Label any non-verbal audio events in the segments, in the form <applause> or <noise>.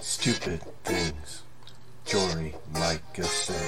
Stupid things Jory Micah says.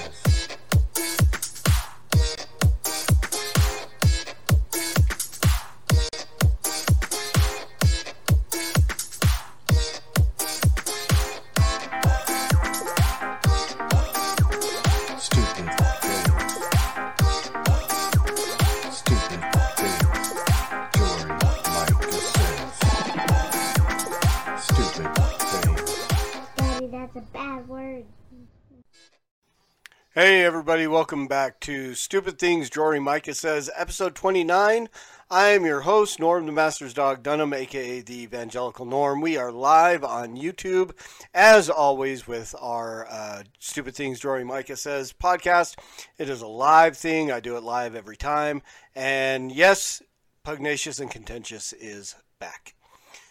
Hey, everybody, welcome back to Stupid Things Jory Micah Says, episode 29. I am your host, Norm the Master's Dog Dunham, aka the Evangelical Norm. We are live on YouTube, as always, with our uh, Stupid Things Jory Micah Says podcast. It is a live thing, I do it live every time. And yes, Pugnacious and Contentious is back.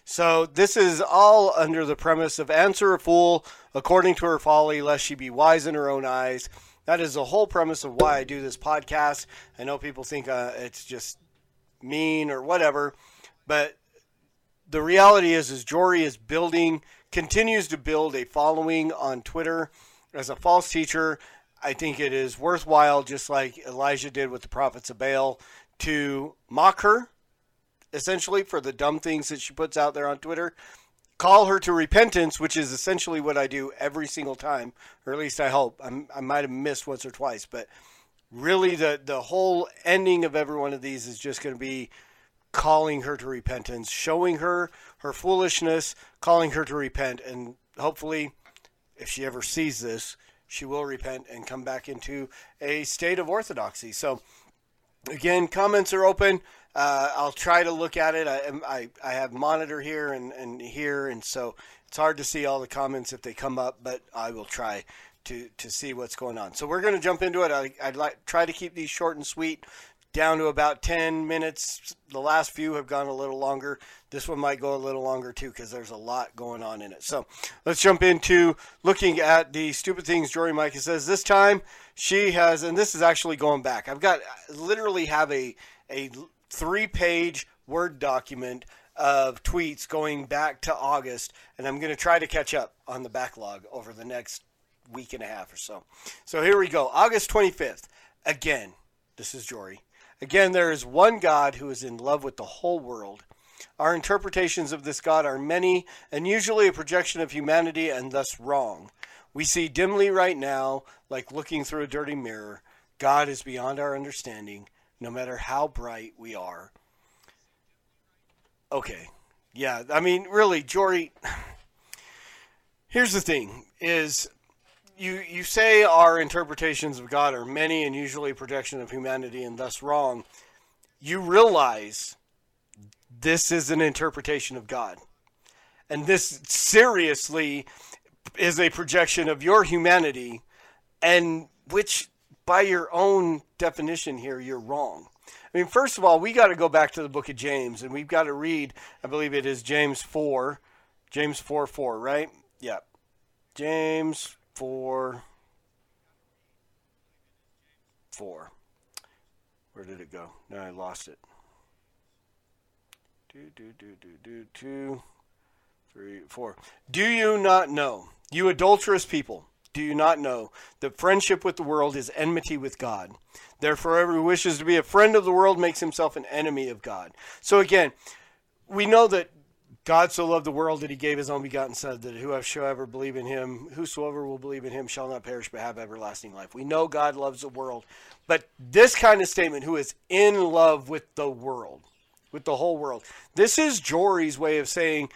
So this is all under the premise of answer a fool according to her folly, lest she be wise in her own eyes. That is the whole premise of why I do this podcast. I know people think uh, it's just mean or whatever, but the reality is, is Jory is building, continues to build a following on Twitter as a false teacher. I think it is worthwhile, just like Elijah did with the prophets of Baal, to mock her essentially for the dumb things that she puts out there on Twitter. Call her to repentance, which is essentially what I do every single time, or at least I hope. I'm, I might have missed once or twice, but really the, the whole ending of every one of these is just going to be calling her to repentance, showing her her foolishness, calling her to repent, and hopefully, if she ever sees this, she will repent and come back into a state of orthodoxy. So, again, comments are open. Uh, I'll try to look at it. I, I, I have monitor here and, and here, and so it's hard to see all the comments if they come up, but I will try to, to see what's going on. So we're going to jump into it. I, I'd like try to keep these short and sweet, down to about 10 minutes. The last few have gone a little longer. This one might go a little longer too because there's a lot going on in it. So let's jump into looking at the stupid things Jory Micah says. This time she has, and this is actually going back. I've got literally have a a three page Word document of tweets going back to August, and I'm going to try to catch up on the backlog over the next week and a half or so. So here we go. August 25th. Again, this is Jory. Again, there is one God who is in love with the whole world. Our interpretations of this God are many and usually a projection of humanity and thus wrong. We see dimly right now, like looking through a dirty mirror. God is beyond our understanding, no matter how bright we are. Okay. Yeah, I mean, really, Jory, <sighs> here's the thing is you you say our interpretations of God are many and usually a projection of humanity and thus wrong. You realize this is an interpretation of God. And this seriously is a projection of your humanity and which by your own definition here you're wrong. I mean, first of all, we got to go back to the book of James and we've got to read, I believe it is James 4, James 4 4, right? Yeah. James 4 4. Where did it go? No, I lost it. Do, do, do, do, do, two, three, four. Do you not know, you adulterous people, do you not know that friendship with the world is enmity with God? Therefore, whoever who wishes to be a friend of the world makes himself an enemy of God. So, again, we know that God so loved the world that he gave his own begotten Son, that whoever believe in him, whosoever will believe in him shall not perish but have everlasting life. We know God loves the world. But this kind of statement, who is in love with the world, with the whole world, this is Jory's way of saying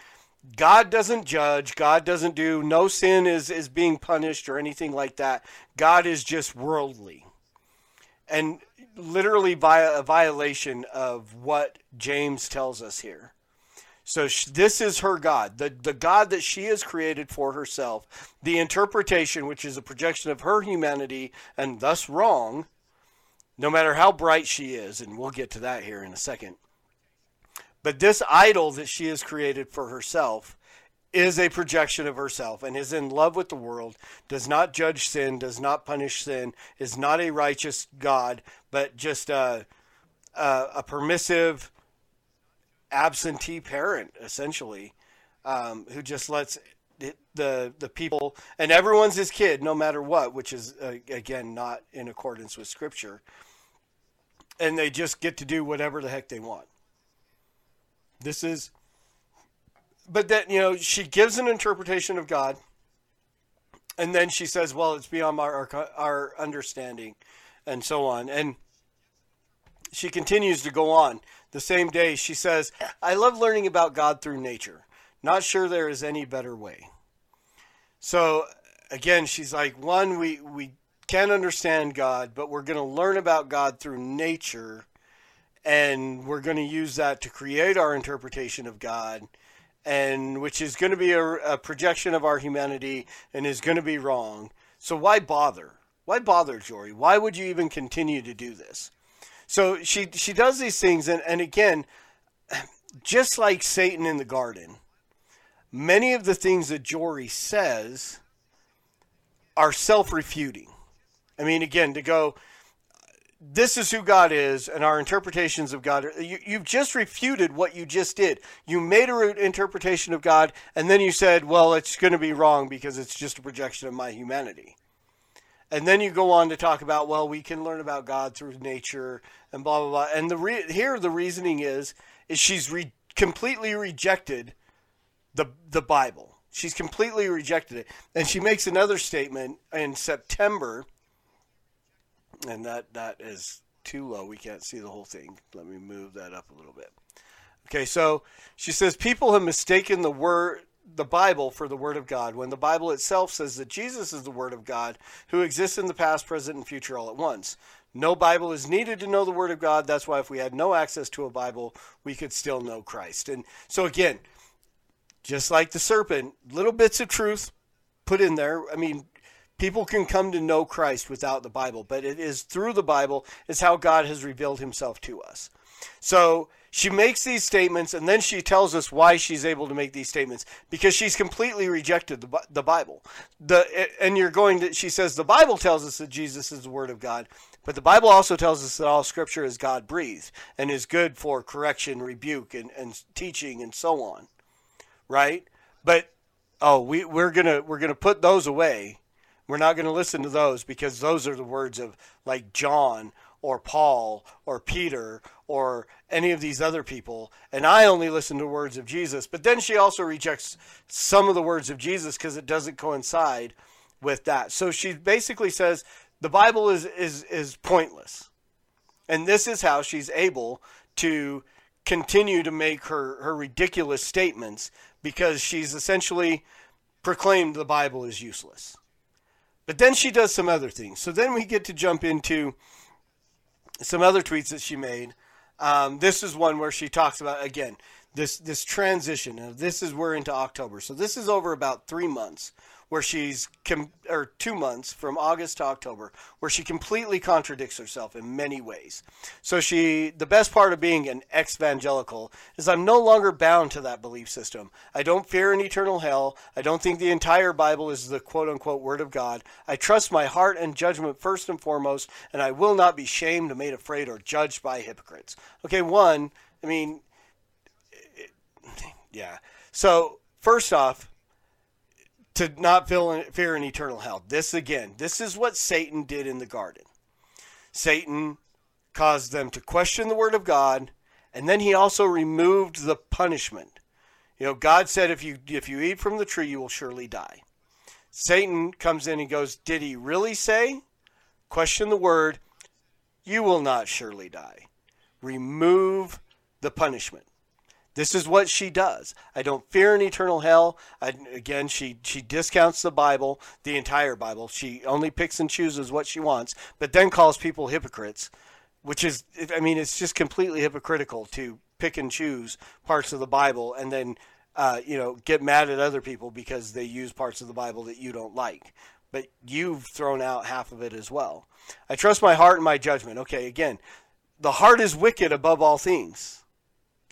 God doesn't judge. God doesn't do, no sin is, is being punished or anything like that. God is just worldly. And literally via a violation of what James tells us here. So this is her God, the, the God that she has created for herself. The interpretation, which is a projection of her humanity and thus wrong, no matter how bright she is, and we'll get to that here in a second. But this idol that she has created for herself is a projection of herself and is in love with the world, does not judge sin, does not punish sin, is not a righteous God, but just a, uh, a permissive absentee parent, essentially, um, who just lets it, the the people and everyone's his kid, no matter what, which is uh, again not in accordance with Scripture, and they just get to do whatever the heck they want. This is, but then you know she gives an interpretation of God, and then she says, "Well, it's beyond our our, our understanding," and so on, and she continues to go on. The same day, she says, I love learning about God through nature. Not sure there is any better way. So, again, she's like, one, we, we can't understand God, but we're going to learn about God through nature, and we're going to use that to create our interpretation of God, and which is going to be a, a projection of our humanity and is going to be wrong. So, why bother? Why bother, Jory? Why would you even continue to do this? So she she does these things, and, and again, just like Satan in the garden, many of the things that Jory says are self-refuting. I mean, again, to go, this is who God is, and our interpretations of God. You, you've just refuted what you just did. You made a interpretation of God, and then you said, well, it's going to be wrong because it's just a projection of my humanity. And then you go on to talk about, well, we can learn about God through nature and blah blah blah. And the re- here the reasoning is is she's re- completely rejected the the Bible. She's completely rejected it, and she makes another statement in September, and that that is too low. We can't see the whole thing. Let me move that up a little bit. Okay, so she says people have mistaken the word the Bible for the Word of God when the Bible itself says that Jesus is the Word of God who exists in the past, present, and future all at once. No Bible is needed to know the Word of God. That's why if we had no access to a Bible, we could still know Christ. And so, again, just like the serpent, little bits of truth put in there. I mean, people can come to know Christ without the Bible, but it is through the Bible is how God has revealed himself to us. So she makes these statements and then she tells us why she's able to make these statements because she's completely rejected the, the Bible. The and you're going to she says the Bible tells us that Jesus is the word of God, but the Bible also tells us that all scripture is God breathed and is good for correction, rebuke and, and teaching and so on. Right? But oh, we we're to we're to put those away. We're not to listen to those because those are the words of like John or Paul or Peter or any of these other people. And I only listen to words of Jesus. But then she also rejects some of the words of Jesus because it doesn't coincide with that. So she basically says the Bible is, is, is pointless. And this is how she's able to continue to make her, her ridiculous statements because she's essentially proclaimed the Bible is useless. But then she does some other things. So then we get to jump into some other tweets that she made. Um, this is one where she talks about again this this transition. this is we're into October, so this is over about three months where she's com- or two months from August to October, where she completely contradicts herself in many ways. So she, the best part of being an ex-evangelical is I'm no longer bound to that belief system. I don't fear an eternal hell. I don't think the entire Bible is the quote-unquote Word of God. I trust my heart and judgment first and foremost, and I will not be shamed, made afraid, or judged by hypocrites. Okay, one, I mean, it, yeah. So first off to not feel, fear an eternal hell. This again, this is what Satan did in the garden. Satan caused them to question the word of God, and then he also removed the punishment. You know, God said if you if you eat from the tree, you will surely die. Satan comes in and goes, Did he really say? Question the word, you will not surely die. Remove the punishment. This is what she does. I don't fear an eternal hell. I, again, she she discounts the Bible, the entire Bible. She only picks and chooses what she wants, but then calls people hypocrites, which is, I mean, it's just completely hypocritical to pick and choose parts of the Bible and then, uh, you know, get mad at other people because they use parts of the Bible that you don't like. But you've thrown out half of it as well. I trust my heart and my judgment. Okay, again, the heart is wicked above all things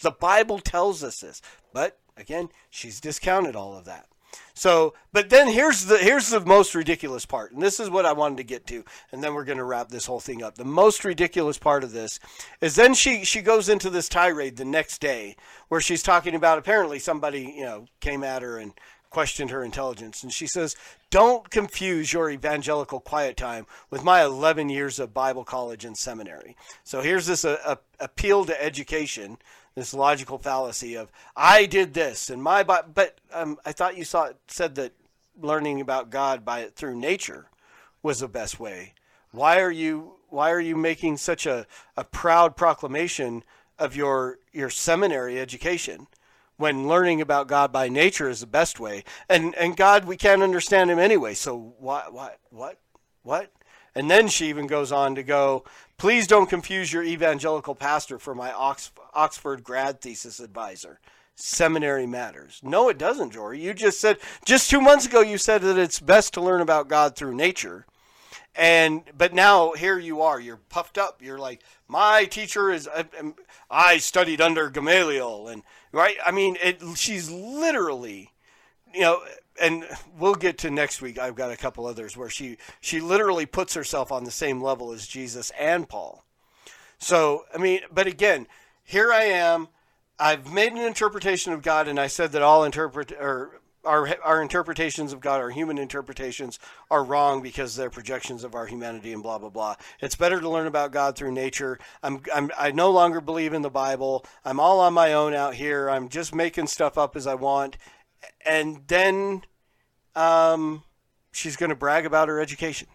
the Bible tells us this. But again, she's discounted all of that. So, but then here's the here's the most ridiculous part, and this is what I wanted to get to, and then we're going to wrap this whole thing up. The most ridiculous part of this is then she she goes into this tirade the next day where she's talking about apparently somebody you know came at her and questioned her intelligence, and she says, "Don't confuse your evangelical quiet time with my 11 years of Bible college and seminary." So here's this uh, appeal to education this logical fallacy of I did this and my but um, I thought you saw said that learning about God by through nature was the best way. Why are you why are you making such a, a proud proclamation of your your seminary education when learning about God by nature is the best way? And and God we can't understand him anyway. So why what what what? And then she even goes on to go, please don't confuse your evangelical pastor for my Oxford grad thesis advisor. Seminary matters. No, it doesn't, Jory. You just said, just two months ago, you said that it's best to learn about God through nature. And, but now here you are, you're puffed up. You're like, my teacher is, uh, um, I studied under Gamaliel. And, right? I mean, it, she's literally, you know, and we'll get to next week. I've got a couple others where she she literally puts herself on the same level as Jesus and Paul. So I mean, but again, here I am. I've made an interpretation of God, and I said that all interpret or our our interpretations of God, our human interpretations, are wrong because they're projections of our humanity and blah blah blah. It's better to learn about God through nature. I'm, I'm I no longer believe in the Bible. I'm all on my own out here. I'm just making stuff up as I want, and then um, she's going to brag about her education.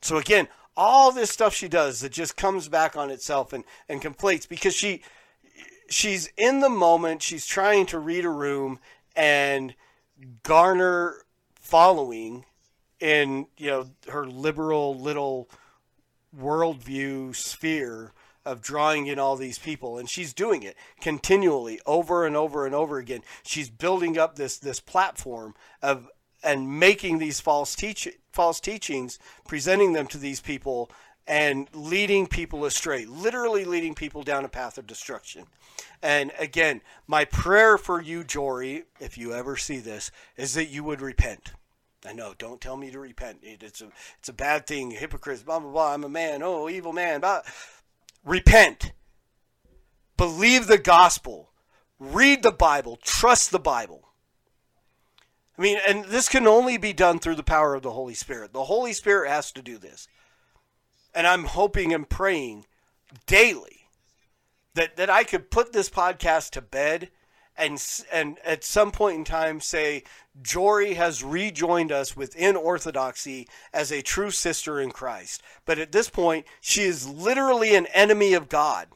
So again, all this stuff she does that just comes back on itself and, and completes because she she's in the moment, she's trying to read a room and garner following in you know her liberal little worldview sphere of drawing in all these people and she's doing it continually over and over and over again she's building up this this platform of and making these false teach false teachings presenting them to these people and leading people astray literally leading people down a path of destruction and again my prayer for you jory if you ever see this is that you would repent I know. Don't tell me to repent. It's a it's a bad thing. Hypocrites. Blah blah blah. I'm a man. Oh, evil man. Blah repent, believe the gospel, read the Bible, trust the Bible. I mean, and this can only be done through the power of the Holy Spirit. The Holy Spirit has to do this. And I'm hoping and praying daily that, that I could put this podcast to bed and, and at some point in time say, Jory has rejoined us within Orthodoxy as a true sister in Christ. But at this point, she is literally an enemy of God.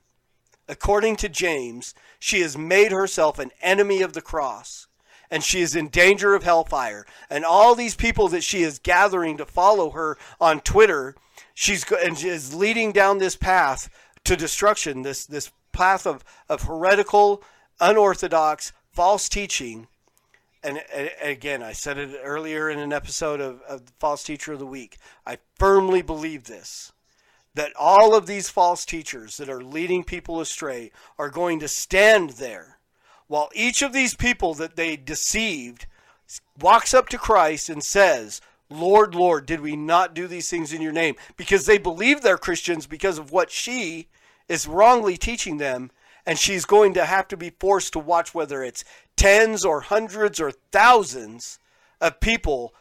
According to James, she has made herself an enemy of the cross and she is in danger of hellfire. And all these people that she is gathering to follow her on Twitter, she's and she is leading down this path to destruction, this this path of, of heretical, unorthodox, false teaching and, again, I said it earlier in an episode of, of False Teacher of the Week. I firmly believe this that all of these false teachers that are leading people astray are going to stand there while each of these people that they deceived walks up to Christ and says, Lord, Lord, did we not do these things in your name? Because they believe they're Christians because of what she is wrongly teaching them and she's going to have to be forced to watch whether it's tens or hundreds or thousands of people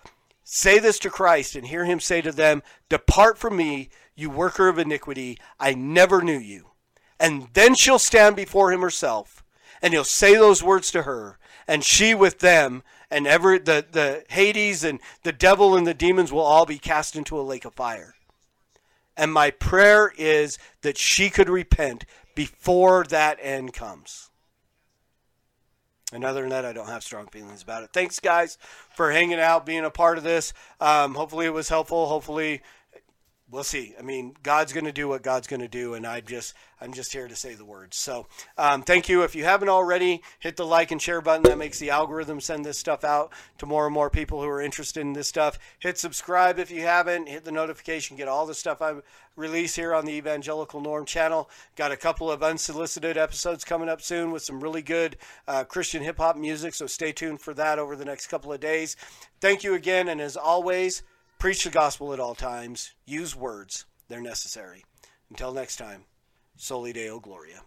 say this to Christ and hear him say to them, Depart from me, you worker of iniquity, I never knew you. And then she'll stand before him herself, and he'll say those words to her, and she with them, and ever the, the Hades and the devil and the demons will all be cast into a lake of fire. And my prayer is that she could repent before that end comes. And other than that, I don't have strong feelings about it. Thanks, guys, for hanging out, being a part of this. Um, hopefully, it was helpful. Hopefully, we'll see. I mean, God's going to do what God's going to do, and I just I'm just here to say the words. So, um, thank you. If you haven't already, hit the like and share button. That makes the algorithm send this stuff out to more and more people who are interested in this stuff. Hit subscribe if you haven't. Hit the notification. Get all the stuff I release here on the Evangelical Norm channel. Got a couple of unsolicited episodes coming up soon with some really good uh, Christian hip hop music. So stay tuned for that over the next couple of days. Thank you again, and as always. Preach the gospel at all times. Use words. They're necessary. Until next time, Soli Deo Gloria.